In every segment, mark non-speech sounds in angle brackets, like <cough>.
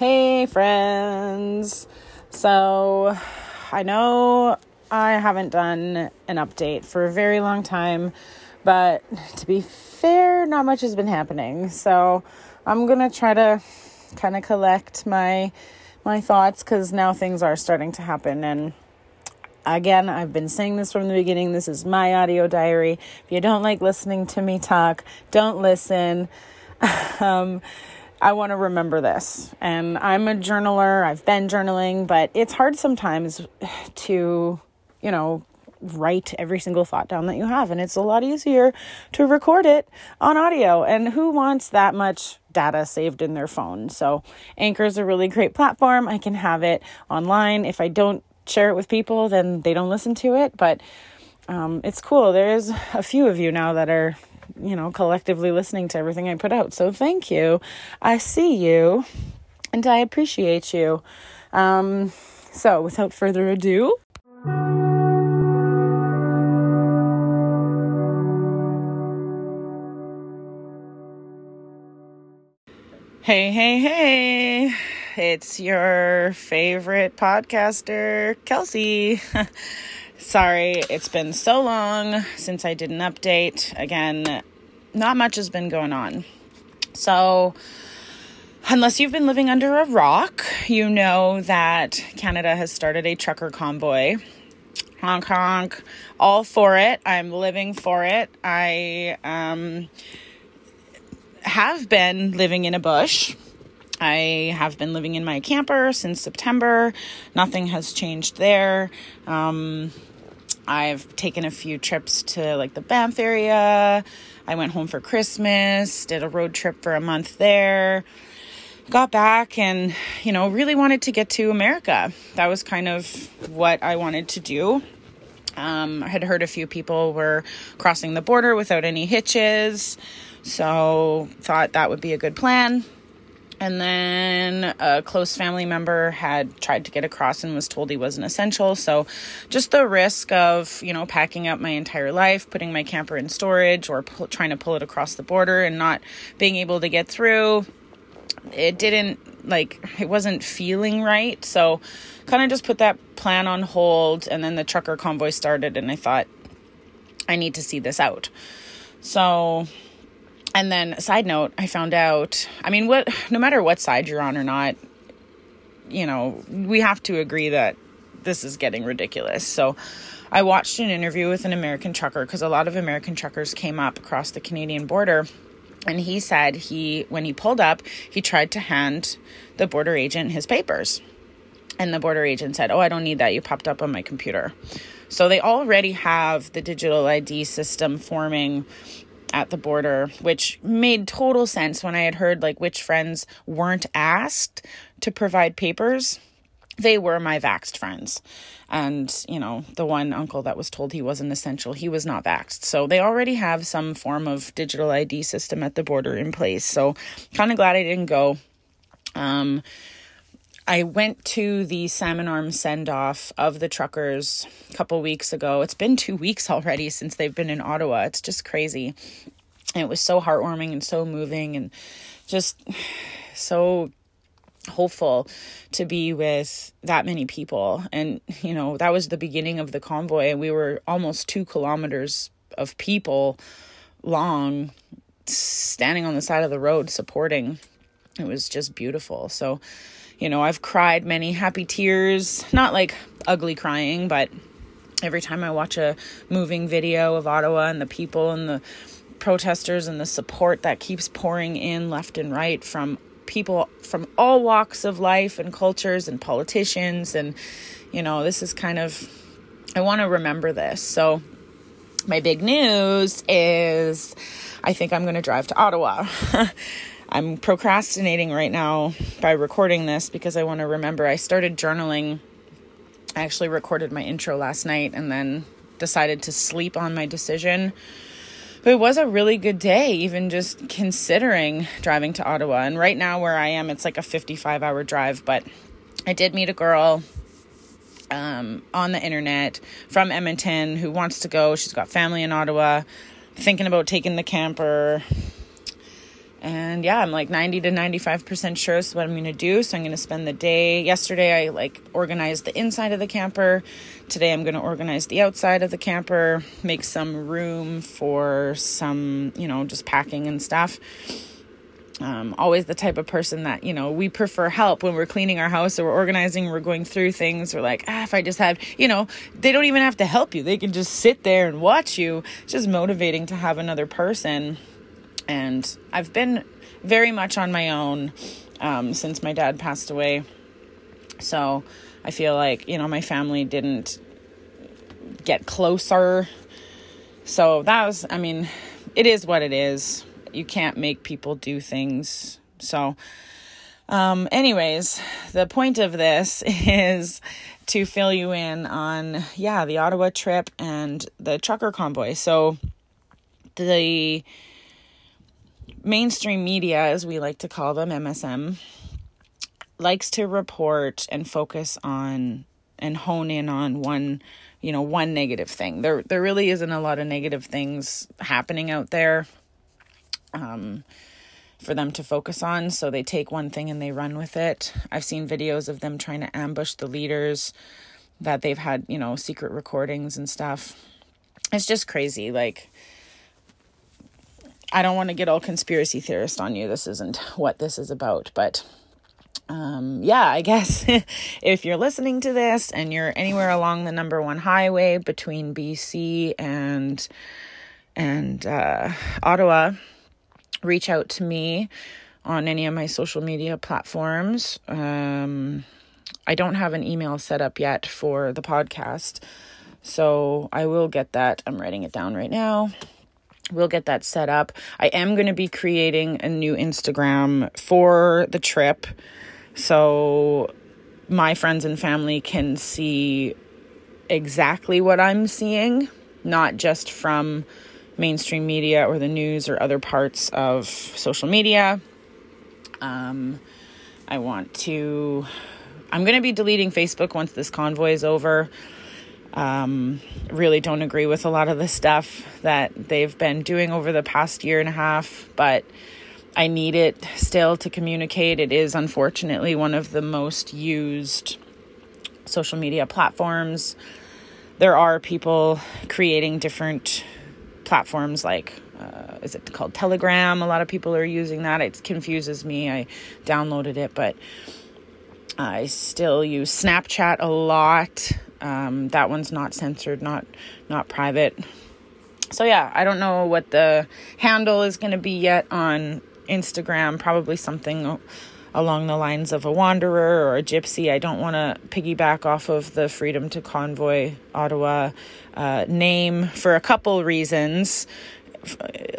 Hey, friends. So, I know I haven't done an update for a very long time, but to be fair, not much has been happening. So, I'm going to try to kind of collect my my thoughts cuz now things are starting to happen and again, I've been saying this from the beginning. This is my audio diary. If you don't like listening to me talk, don't listen. <laughs> um, I want to remember this. And I'm a journaler, I've been journaling, but it's hard sometimes to, you know, write every single thought down that you have. And it's a lot easier to record it on audio. And who wants that much data saved in their phone? So, Anchor is a really great platform. I can have it online. If I don't share it with people, then they don't listen to it. But um, it's cool. There's a few of you now that are you know, collectively listening to everything I put out. So thank you. I see you and I appreciate you. Um, so without further ado, Hey, hey, hey. It's your favorite podcaster, Kelsey. <laughs> Sorry, it's been so long since I did an update. Again, not much has been going on. So, unless you've been living under a rock, you know that Canada has started a trucker convoy. Honk honk. All for it. I'm living for it. I um, have been living in a bush. I have been living in my camper since September. Nothing has changed there. Um, I've taken a few trips to like the Banff area. I went home for Christmas, did a road trip for a month there. Got back and, you know, really wanted to get to America. That was kind of what I wanted to do. Um, I had heard a few people were crossing the border without any hitches, so thought that would be a good plan. And then a close family member had tried to get across and was told he wasn't essential. So, just the risk of, you know, packing up my entire life, putting my camper in storage, or trying to pull it across the border and not being able to get through, it didn't like, it wasn't feeling right. So, kind of just put that plan on hold. And then the trucker convoy started, and I thought, I need to see this out. So, and then side note i found out i mean what no matter what side you're on or not you know we have to agree that this is getting ridiculous. So i watched an interview with an american trucker because a lot of american truckers came up across the canadian border and he said he when he pulled up he tried to hand the border agent his papers. And the border agent said oh i don't need that. You popped up on my computer. So they already have the digital id system forming at the border, which made total sense when I had heard like which friends weren't asked to provide papers. They were my vaxed friends. And, you know, the one uncle that was told he wasn't essential, he was not vaxed. So they already have some form of digital ID system at the border in place. So kind of glad I didn't go. Um, I went to the Salmon Arm send off of the truckers a couple weeks ago. It's been two weeks already since they've been in Ottawa. It's just crazy. And it was so heartwarming and so moving and just so hopeful to be with that many people. And, you know, that was the beginning of the convoy, and we were almost two kilometers of people long standing on the side of the road supporting. It was just beautiful. So, you know, I've cried many happy tears, not like ugly crying, but every time I watch a moving video of Ottawa and the people and the protesters and the support that keeps pouring in left and right from people from all walks of life and cultures and politicians and you know this is kind of I want to remember this. So my big news is I think I'm going to drive to Ottawa. <laughs> I'm procrastinating right now by recording this because I want to remember I started journaling. I actually recorded my intro last night and then decided to sleep on my decision. But it was a really good day, even just considering driving to Ottawa. And right now, where I am, it's like a 55 hour drive. But I did meet a girl um, on the internet from Edmonton who wants to go. She's got family in Ottawa, thinking about taking the camper and yeah, I'm like 90 to 95% sure is what I'm going to do. So I'm going to spend the day. Yesterday, I like organized the inside of the camper. Today, I'm going to organize the outside of the camper, make some room for some, you know, just packing and stuff. Um, always the type of person that you know we prefer help when we're cleaning our house or we're organizing we're going through things we're like ah if i just had you know they don't even have to help you they can just sit there and watch you it's just motivating to have another person and I've been very much on my own um, since my dad passed away. So I feel like, you know, my family didn't get closer. So that was, I mean, it is what it is. You can't make people do things. So, um, anyways, the point of this <laughs> is to fill you in on, yeah, the Ottawa trip and the trucker convoy. So, the mainstream media, as we like to call them, MSM, likes to report and focus on and hone in on one, you know, one negative thing. There there really isn't a lot of negative things happening out there. Um for them to focus on. So they take one thing and they run with it. I've seen videos of them trying to ambush the leaders that they've had, you know, secret recordings and stuff. It's just crazy. Like, I don't want to get all conspiracy theorist on you. This isn't what this is about, but um, yeah, I guess <laughs> if you're listening to this and you're anywhere along the number one highway between BC and and uh, Ottawa, reach out to me on any of my social media platforms. Um, I don't have an email set up yet for the podcast, so I will get that. I'm writing it down right now we'll get that set up. I am going to be creating a new Instagram for the trip. So my friends and family can see exactly what I'm seeing, not just from mainstream media or the news or other parts of social media. Um, I want to, I'm going to be deleting Facebook once this convoy is over. Um, really don't agree with a lot of the stuff that they've been doing over the past year and a half, but I need it still to communicate. It is unfortunately one of the most used social media platforms. There are people creating different platforms like uh, is it called Telegram? A lot of people are using that. It confuses me. I downloaded it, but I still use Snapchat a lot. Um, that one's not censored, not not private. So yeah, I don't know what the handle is going to be yet on Instagram. Probably something along the lines of a wanderer or a gypsy. I don't want to piggyback off of the Freedom to Convoy Ottawa uh, name for a couple reasons.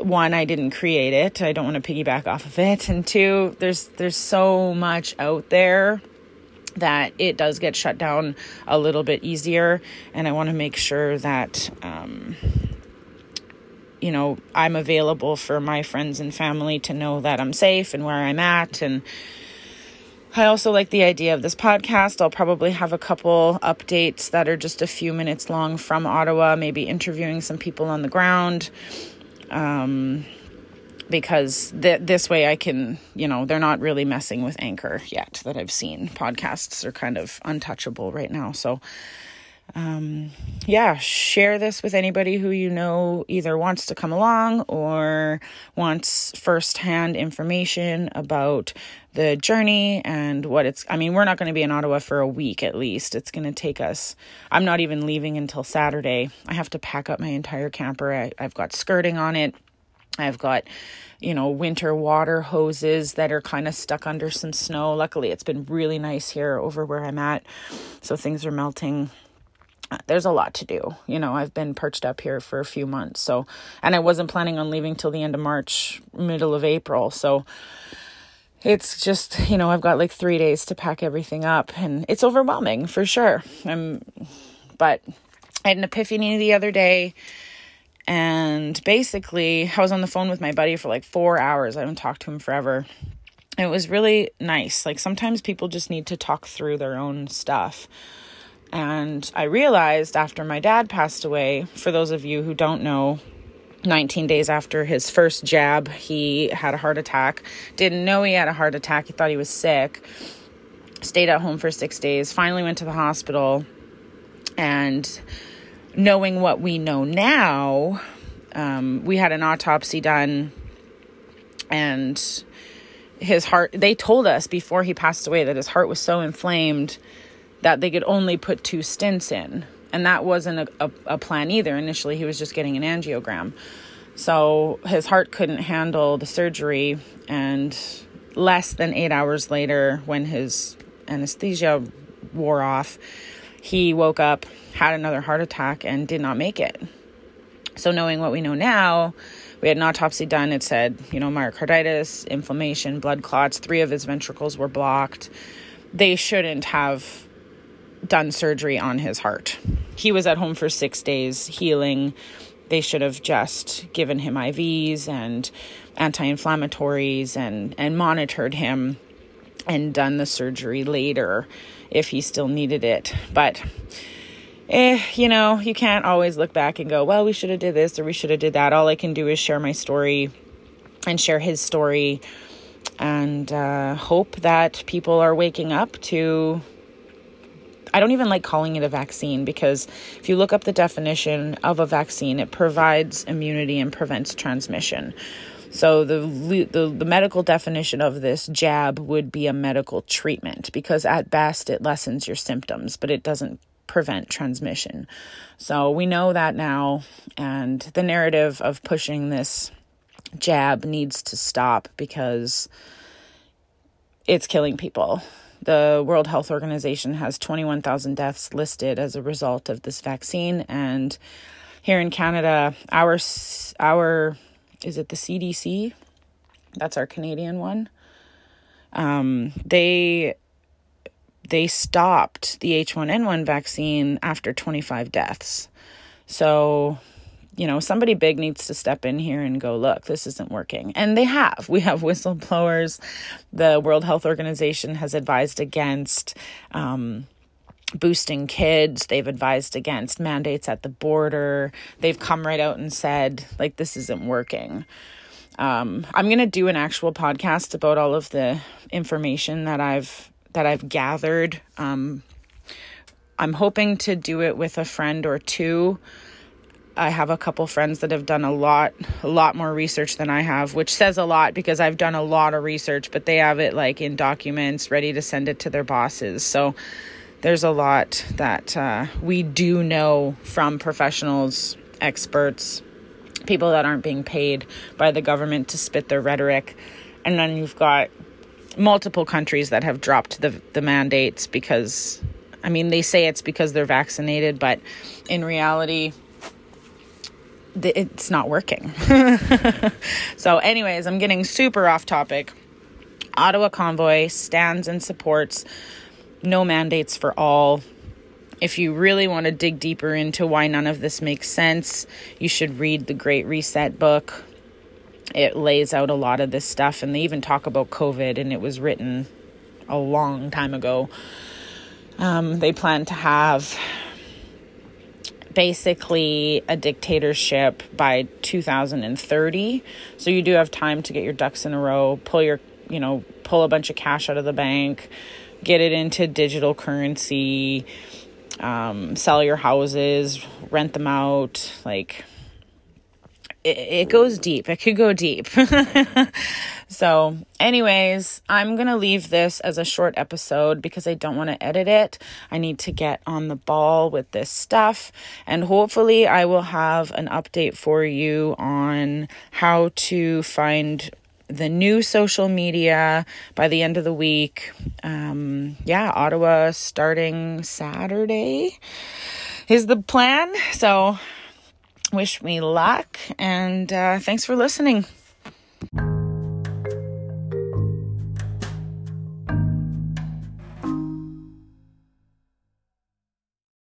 One, I didn't create it. I don't want to piggyback off of it. And two, there's there's so much out there that it does get shut down a little bit easier. And I want to make sure that, um, you know, I'm available for my friends and family to know that I'm safe and where I'm at. And I also like the idea of this podcast. I'll probably have a couple updates that are just a few minutes long from Ottawa, maybe interviewing some people on the ground. Um, because th- this way I can, you know, they're not really messing with Anchor yet that I've seen. Podcasts are kind of untouchable right now. So, um, yeah, share this with anybody who you know either wants to come along or wants firsthand information about the journey and what it's. I mean, we're not going to be in Ottawa for a week at least. It's going to take us. I'm not even leaving until Saturday. I have to pack up my entire camper. I, I've got skirting on it. I've got, you know, winter water hoses that are kind of stuck under some snow. Luckily, it's been really nice here over where I'm at. So things are melting. Uh, there's a lot to do. You know, I've been perched up here for a few months. So, and I wasn't planning on leaving till the end of March, middle of April. So, it's just, you know, I've got like 3 days to pack everything up and it's overwhelming for sure. I'm but I had an epiphany the other day and basically, I was on the phone with my buddy for like four hours. I haven't talked to him forever. It was really nice. Like sometimes people just need to talk through their own stuff. And I realized after my dad passed away, for those of you who don't know, 19 days after his first jab, he had a heart attack. Didn't know he had a heart attack. He thought he was sick. Stayed at home for six days. Finally went to the hospital. And knowing what we know now, um, we had an autopsy done. And his heart, they told us before he passed away that his heart was so inflamed that they could only put two stents in and that wasn't a, a, a, plan either. Initially, he was just getting an angiogram. So his heart couldn't handle the surgery, and less than eight hours later, when his anesthesia wore off, he woke up, had another heart attack, and did not make it. So, knowing what we know now, we had an autopsy done. It said, you know, myocarditis, inflammation, blood clots. Three of his ventricles were blocked. They shouldn't have done surgery on his heart. He was at home for six days healing. They should have just given him IVs and anti inflammatories and, and monitored him and done the surgery later if he still needed it. But eh, you know, you can't always look back and go, well, we should have did this or we should have did that. All I can do is share my story and share his story and uh, hope that people are waking up to I don't even like calling it a vaccine because if you look up the definition of a vaccine, it provides immunity and prevents transmission. So the, the the medical definition of this jab would be a medical treatment because at best it lessens your symptoms, but it doesn't prevent transmission. So we know that now and the narrative of pushing this jab needs to stop because it's killing people. The World Health Organization has 21,000 deaths listed as a result of this vaccine. And here in Canada, our, our is it the CDC? That's our Canadian one. Um, they they stopped the H1N1 vaccine after 25 deaths. So you know, somebody big needs to step in here and go, look, this isn't working. And they have. We have <laughs> whistleblowers. The World Health Organization has advised against um, boosting kids. They've advised against mandates at the border. They've come right out and said, like, this isn't working. Um, I'm going to do an actual podcast about all of the information that I've that I've gathered. Um, I'm hoping to do it with a friend or two I have a couple friends that have done a lot a lot more research than I have, which says a lot because I've done a lot of research, but they have it like in documents ready to send it to their bosses. So there's a lot that uh, we do know from professionals, experts, people that aren't being paid by the government to spit their rhetoric. And then you've got multiple countries that have dropped the the mandates because I mean they say it's because they're vaccinated, but in reality it's not working. <laughs> so, anyways, I'm getting super off topic. Ottawa Convoy stands and supports no mandates for all. If you really want to dig deeper into why none of this makes sense, you should read the Great Reset book. It lays out a lot of this stuff, and they even talk about COVID, and it was written a long time ago. Um, they plan to have basically a dictatorship by 2030. So you do have time to get your ducks in a row, pull your, you know, pull a bunch of cash out of the bank, get it into digital currency, um, sell your houses, rent them out, like it, it goes deep. It could go deep. <laughs> so, anyways, I'm going to leave this as a short episode because I don't want to edit it. I need to get on the ball with this stuff. And hopefully, I will have an update for you on how to find the new social media by the end of the week. Um, yeah, Ottawa starting Saturday is the plan. So, wish me luck and uh, thanks for listening.